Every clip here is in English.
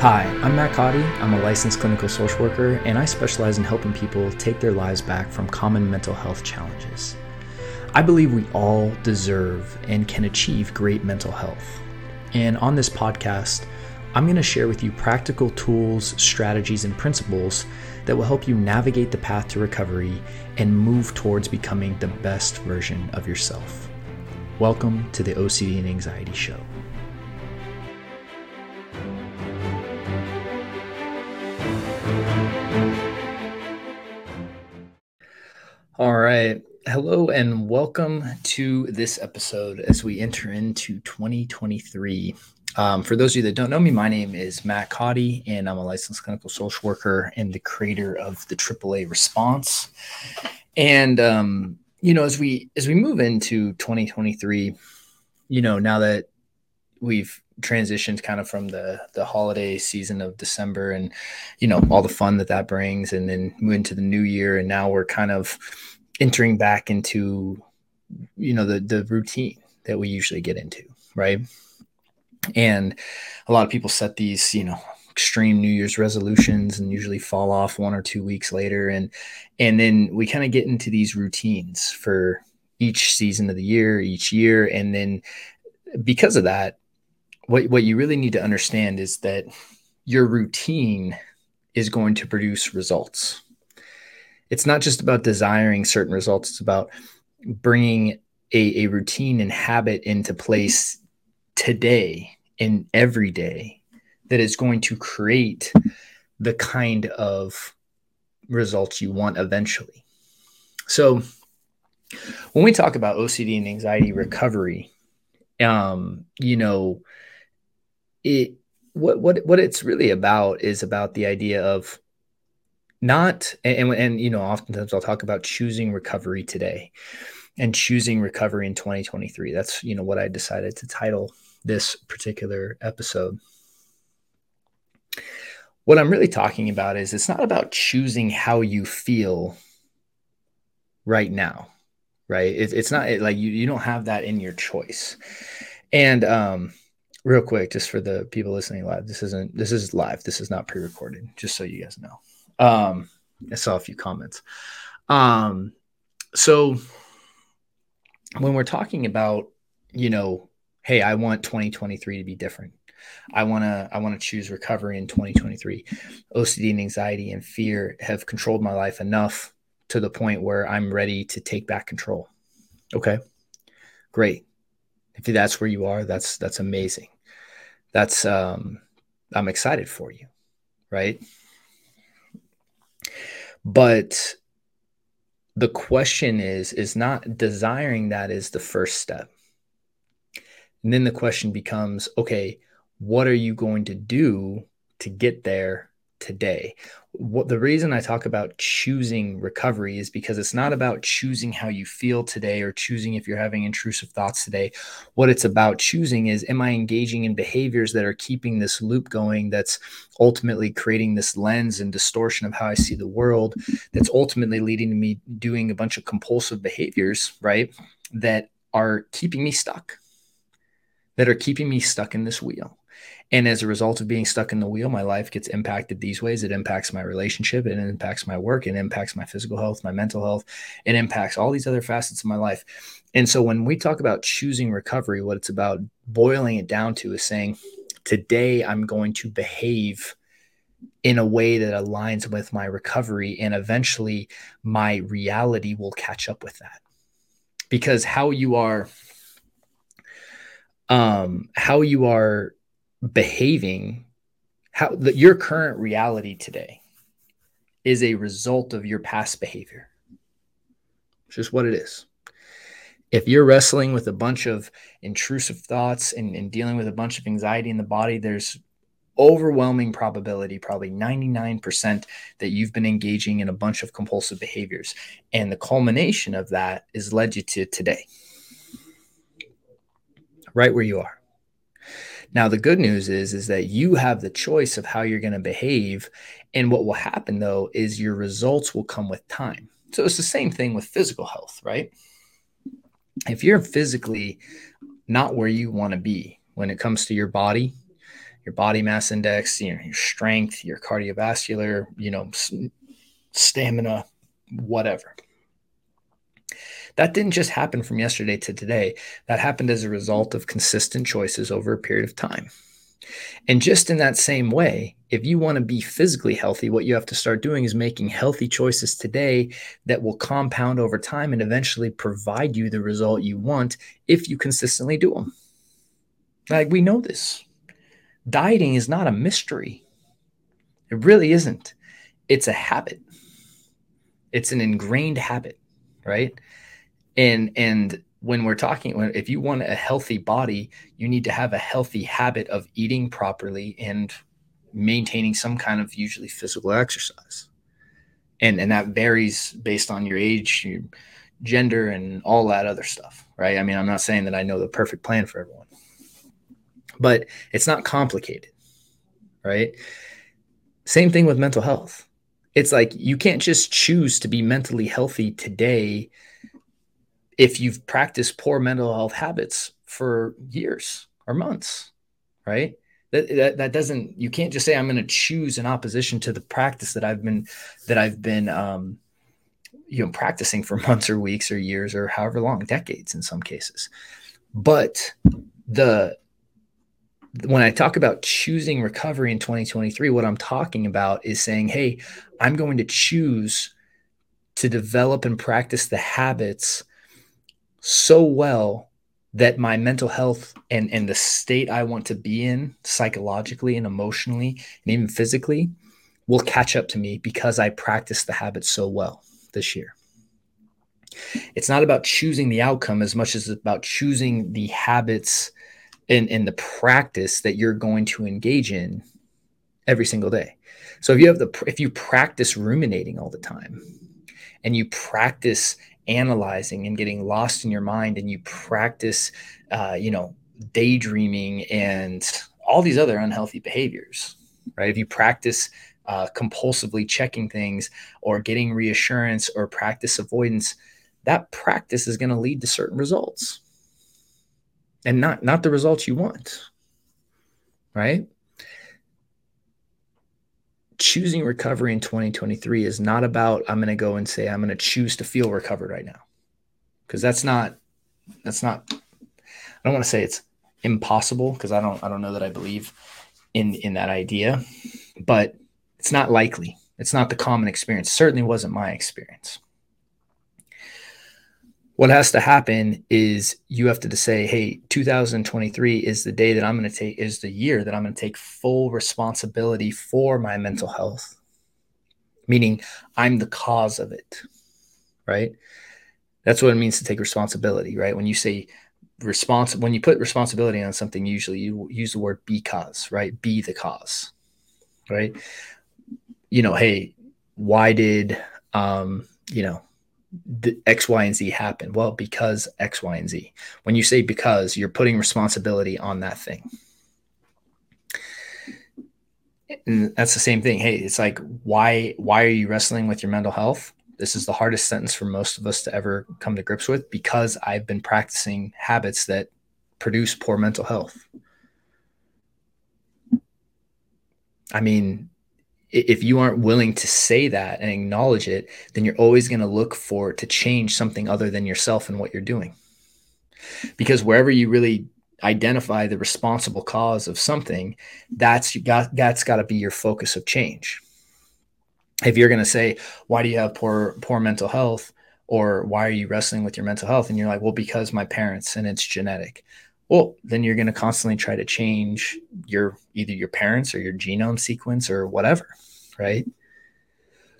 Hi, I'm Matt Codde. I'm a licensed clinical social worker, and I specialize in helping people take their lives back from common mental health challenges. I believe we all deserve and can achieve great mental health. And on this podcast, I'm going to share with you practical tools, strategies, and principles that will help you navigate the path to recovery and move towards becoming the best version of yourself. Welcome to the OCD and Anxiety Show. Right. Hello and welcome to this episode as we enter into 2023. Um, for those of you that don't know me, my name is Matt Codde, and I'm a licensed clinical social worker and the creator of the AAA Response. And um, you know, as we as we move into 2023, you know, now that we've transitioned kind of from the the holiday season of December and you know all the fun that that brings and then move into the new year and now we're kind of entering back into you know the the routine that we usually get into right? And a lot of people set these you know extreme new year's resolutions and usually fall off one or two weeks later. And and then we kind of get into these routines for each season of the year each year. And then because of that what what you really need to understand is that your routine is going to produce results it's not just about desiring certain results it's about bringing a, a routine and habit into place today and every day that is going to create the kind of results you want eventually. So when we talk about ocd and anxiety recovery um you know it what what what it's really about is about the idea of not and, and, you know oftentimes i'll talk about choosing recovery today and choosing recovery in 2023 that's you know what i decided to title this particular episode. What i'm really talking about is it's not about choosing how you feel right now right? It, it's not it, like you, you don't have that in your choice. And um real quick just for the people listening live this isn't this is live. This is not pre-recorded just so you guys know um, I saw a few comments. Um, so when we're talking about, you know, hey, I want 2023 to be different. I want to I want to choose recovery in 2023. OCD and anxiety and fear have controlled my life enough to the point where I'm ready to take back control. Okay. Great. If that's where you are, that's that's amazing. That's um I'm excited for you, right? But the question is is not desiring that is the first step. And then the question becomes, okay, what are you going to do to get there today? what the reason I talk about choosing recovery is because it's not about choosing how you feel today or choosing if you're having intrusive thoughts today. What it's about choosing is am I engaging in behaviors that are keeping this loop going that's ultimately creating this lens and distortion of how I see the world that's ultimately leading to me doing a bunch of compulsive behaviors, right? That are keeping me stuck. That are keeping me stuck in this wheel. And as a result of being stuck in the wheel, my life gets impacted these ways. It impacts my relationship, it impacts my work, it impacts my physical health, my mental health, it impacts all these other facets of my life. And so when we talk about choosing recovery, what it's about boiling it down to is saying, today I'm going to behave in a way that aligns with my recovery and eventually my reality will catch up with that because how you are um how you are behaving how the, your current reality today is a result of your past behavior. It's just what it is. If you're wrestling with a bunch of intrusive thoughts and, and dealing with a bunch of anxiety in the body there's overwhelming probability probably 99% that you've been engaging in a bunch of compulsive behaviors. And the culmination of that is led you to today right where you are now the good news is is that you have the choice of how you're going to behave and what will happen though is your results will come with time. So it's the same thing with physical health, right? If you're physically not where you want to be when it comes to your body, your body mass index, you know, your strength, your cardiovascular, you know, stamina, whatever. That didn't just happen from yesterday to today. That happened as a result of consistent choices over a period of time. And just in that same way, if you want to be physically healthy, what you have to start doing is making healthy choices today that will compound over time and eventually provide you the result you want if you consistently do them. Like we know this. Dieting is not a mystery. It really isn't. It's a habit. It's an ingrained habit, right? And and when we're talking when if you want a healthy body, you need to have a healthy habit of eating properly and maintaining some kind of usually physical exercise. And and that varies based on your age, your gender and all that other stuff, right? I mean, I'm not saying that I know the perfect plan for everyone but it's not complicated, right? Same thing with mental health. It's like you can't just choose to be mentally healthy today if you've practiced poor mental health habits for years or months, right? That, that, that doesn't you can't just say i'm going to choose in opposition to the practice that i've been that i've been um, you know practicing for months or weeks or years or however long decades in some cases but the when I talk about choosing recovery in 2023, what I'm talking about is saying, hey, I'm going to choose to develop and practice the habits so well that my mental health and, and the state I want to be in psychologically and emotionally and even physically will catch up to me because I practice the habits so well this year. It's not about choosing the outcome as much as it's about choosing the habits and, in the practice that you're going to engage in every single day. So if you have the if you practice ruminating all the time and you practice analyzing and getting lost in your mind and you practice uh, you know daydreaming and all these other unhealthy behaviors right? If you practice uh, compulsively checking things or getting reassurance or practice avoidance that practice is going to lead to certain results. And not not the results you want right choosing recovery in 2023 is not about i'm going to go and say i'm going to choose to feel recovered right now. Because that's not that's not i don't want to say it's impossible because i don't i don't know that i believe in in that idea but it's not likely. It's not the common experience. Certainly wasn't my experience what has to happen is you have to say, hey, 2023 is the day that I'm going to take, is the year that I'm going to take full responsibility for my mental health, meaning I'm the cause of it, right? That's what it means to take responsibility, right? When you say response, when you put responsibility on something, usually you use the word because, right? Be the cause, right? You know, hey, why did, um, you know, X, Y, and Z happen? Well, because X, Y, and Z. When you say because, you're putting responsibility on that thing. And that's the same thing. Hey, it's like why why are you wrestling with your mental health? This is the hardest sentence for most of us to ever come to grips with because I've been practicing habits that produce poor mental health. I mean, if you aren't willing to say that and acknowledge it, then you're always going to look for to change something other than yourself and what you're doing. Because wherever you really identify the responsible cause of something, that's got that's got to be your focus of change. If you're going to say, "Why do you have poor poor mental health?" or "Why are you wrestling with your mental health?" and you're like, "Well, because my parents and it's genetic." Well then you're going to constantly try to change your either your parents or your genome sequence or whatever right?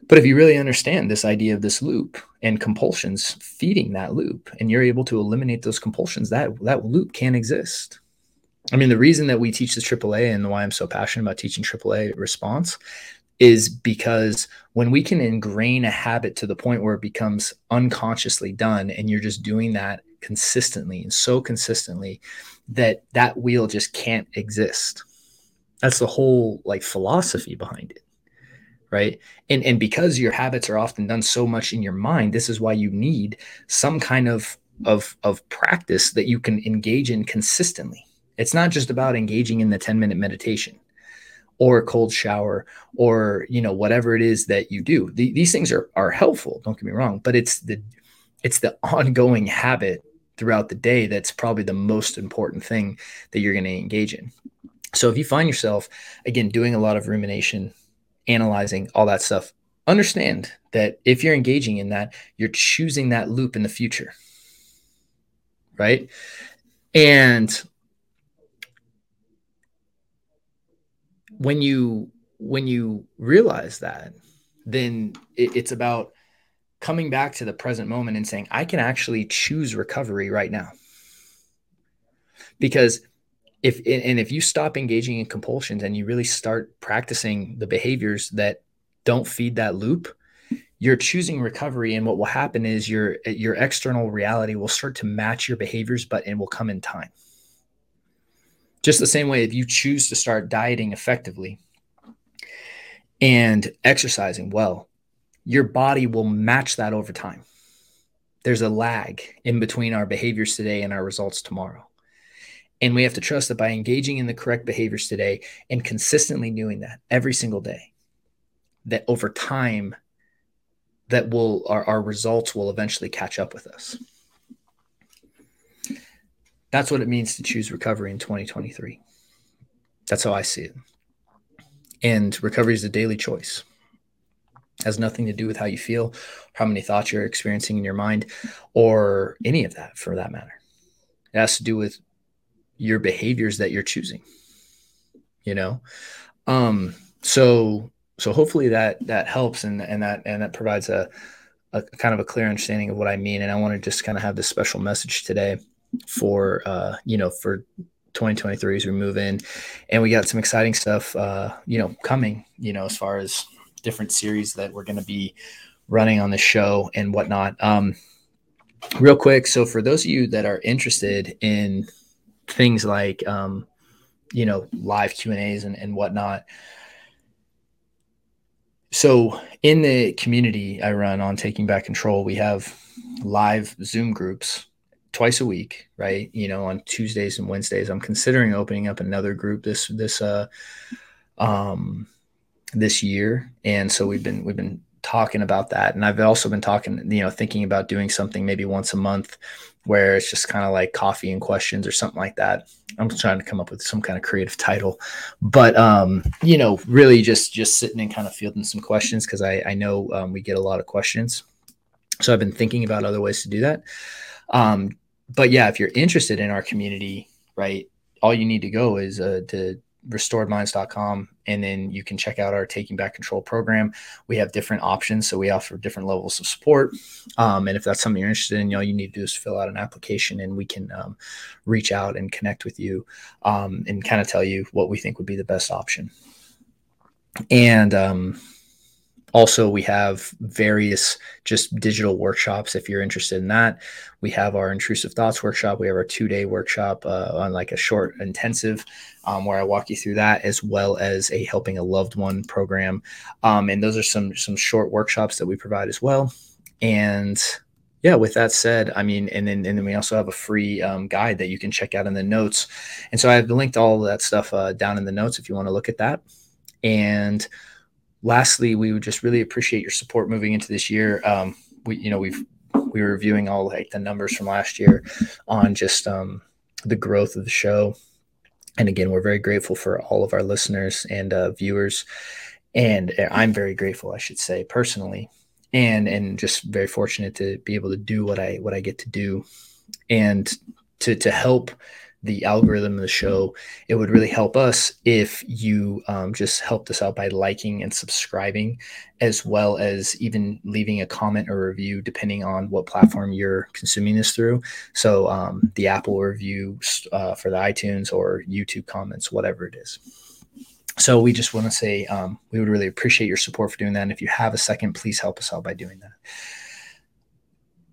But if you really understand this idea of this loop and compulsions feeding that loop and you're able to eliminate those compulsions that that loop can't exist. I mean the reason that we teach the aaa and why i'm so passionate about teaching aaa response is because when we can ingrain a habit to the point where it becomes unconsciously done and you're just doing that consistently and so consistently that that wheel just can't exist. That's the whole like philosophy behind it right? And and because your habits are often done so much in your mind this is why you need some kind of of of practice that you can engage in consistently. It's not just about engaging in the 10 minute meditation or a cold shower or you know whatever it is that you do. The, these things are are helpful don't get me wrong but it's the it's the ongoing habit throughout the day that's probably the most important thing that you're going to engage in. So if you find yourself again doing a lot of rumination analyzing all that stuff understand that if you're engaging in that you're choosing that loop in the future right? And when you when you realize that then it, it's about coming back to the present moment and saying i can actually choose recovery right now. Because if and if you stop engaging in compulsions and you really start practicing the behaviors that don't feed that loop you're choosing recovery. And what will happen is your your external reality will start to match your behaviors but it will come in time. Just the same way, if you choose to start dieting effectively and exercising well, your body will match that over time. There's a lag in between our behaviors today and our results tomorrow. And we have to trust that by engaging in the correct behaviors today and consistently doing that every single day, that over time, that will our, our results will eventually catch up with us. That's what it means to choose recovery in 2023. That's how I see it. And recovery is a daily choice. Has nothing to do with how you feel, how many thoughts you're experiencing in your mind, or any of that for that matter. It has to do with your behaviors that you're choosing. You know? Um, so so hopefully that that helps and and that and that provides a, a kind of a clear understanding of what I mean. And I want to just kind of have this special message today for uh, you know for 2023 as we move in, and we got some exciting stuff uh, you know coming. You know as far as different series that we're going to be running on the show and whatnot. Um, real quick, so for those of you that are interested in things like um, you know live Q and A's and, and whatnot. So in the community I run on taking back control, we have live Zoom groups twice a week, right? You know, on Tuesdays and Wednesdays. I'm considering opening up another group this this uh um this year. And so we've been we've been talking about that. And I've also been talking, you know, thinking about doing something maybe once a month where it's just kind of like coffee and questions or something like that. I'm trying to come up with some kind of creative title. But um, you know, really just just sitting and kind of fielding some questions because I, I know um, we get a lot of questions. So I've been thinking about other ways to do that. Um, but yeah, if you're interested in our community, right, all you need to go is uh, to restoredminds.com and then you can check out our taking back control program. We have different options so we offer different levels of support. Um, and if that's something you're interested in all you need to do is fill out an application and we can um, reach out and connect with you um, and kind of tell you what we think would be the best option. And um, also we have various just digital workshops if you're interested in that. We have our intrusive thoughts workshop. We have our two day workshop uh, on like a short intensive um, where i walk you through that as well as a helping a loved one program. Um, and those are some some short workshops that we provide as well. And yeah with that said i mean and then and then we also have a free um, guide that you can check out in the notes. And so i have linked all of that stuff uh, down in the notes if you want to look at that. And lastly, we would just really appreciate your support moving into this year. Um, we, you know, we've we were reviewing all like the numbers from last year on just um, the growth of the show. And again, we're very grateful for all of our listeners and uh, viewers, and uh, I'm very grateful, I should say, personally, and and just very fortunate to be able to do what I what I get to do, and to to help the algorithm of the show, it would really help us if you um, just helped us out by liking and subscribing, as well as even leaving a comment or review, depending on what platform you're consuming this through. So um, the Apple review uh, for the iTunes or YouTube comments, whatever it is. So we just want to say um, we would really appreciate your support for doing that. And if you have a second, please help us out by doing that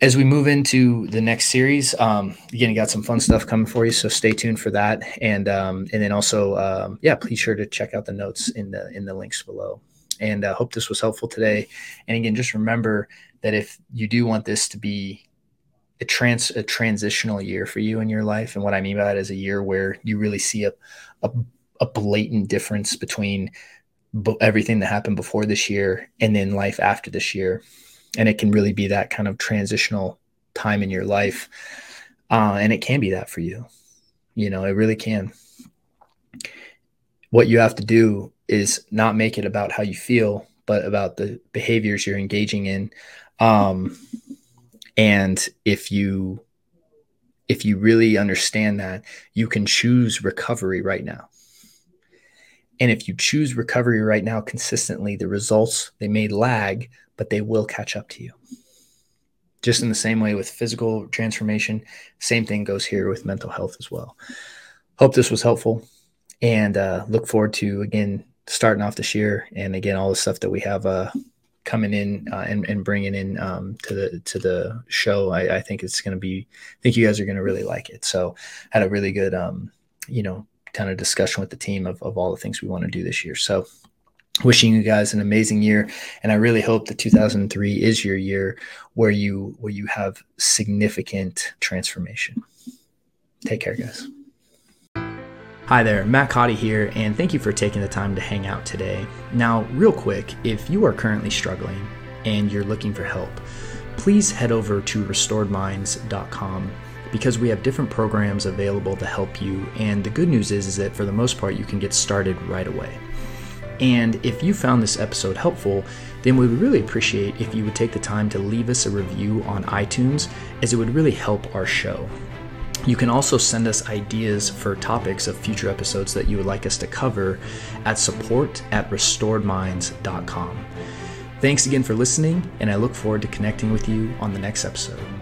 as we move into the next series, um, again, you got some fun stuff coming for you, so stay tuned for that. And um, and then also, um, yeah, please sure to check out the notes in the in the links below. And I uh, hope this was helpful today. And again, just remember that if you do want this to be a trans a transitional year for you in your life. And what I mean by that is a year where you really see a a, a blatant difference between everything that happened before this year and then life after this year. And it can really be that kind of transitional time in your life. Uh, and it can be that for you. You know, it really can. What you have to do is not make it about how you feel, but about the behaviors you're engaging in. Um, and if you if you really understand that, you can choose recovery right now. And if you choose recovery right now consistently, the results they may lag, but they will catch up to you. Just in the same way with physical transformation, same thing goes here with mental health as well. Hope this was helpful and uh, look forward to again starting off this year and again all the stuff that we have uh, coming in uh, and, and bringing in um, to the to the show. I, I think it's going to be. I think you guys are going to really like it. So had a really good, um, you know, kind of discussion with the team of, of all the things we want to do this year. So wishing you guys an amazing year and i really hope that 2003 is your year where you where you have significant transformation take care guys Hi there, Matt Codde here, and thank you for taking the time to hang out today. Now, real quick, if you are currently struggling and you're looking for help, please head over to restoredminds.com because we have different programs available to help you. And the good news is, is that for the most part, you can get started right away. And if you found this episode helpful, then we would really appreciate if you would take the time to leave us a review on iTunes, as it would really help our show. You can also send us ideas for topics of future episodes that you would like us to cover at support at restoredminds.com. Thanks again for listening, and I look forward to connecting with you on the next episode.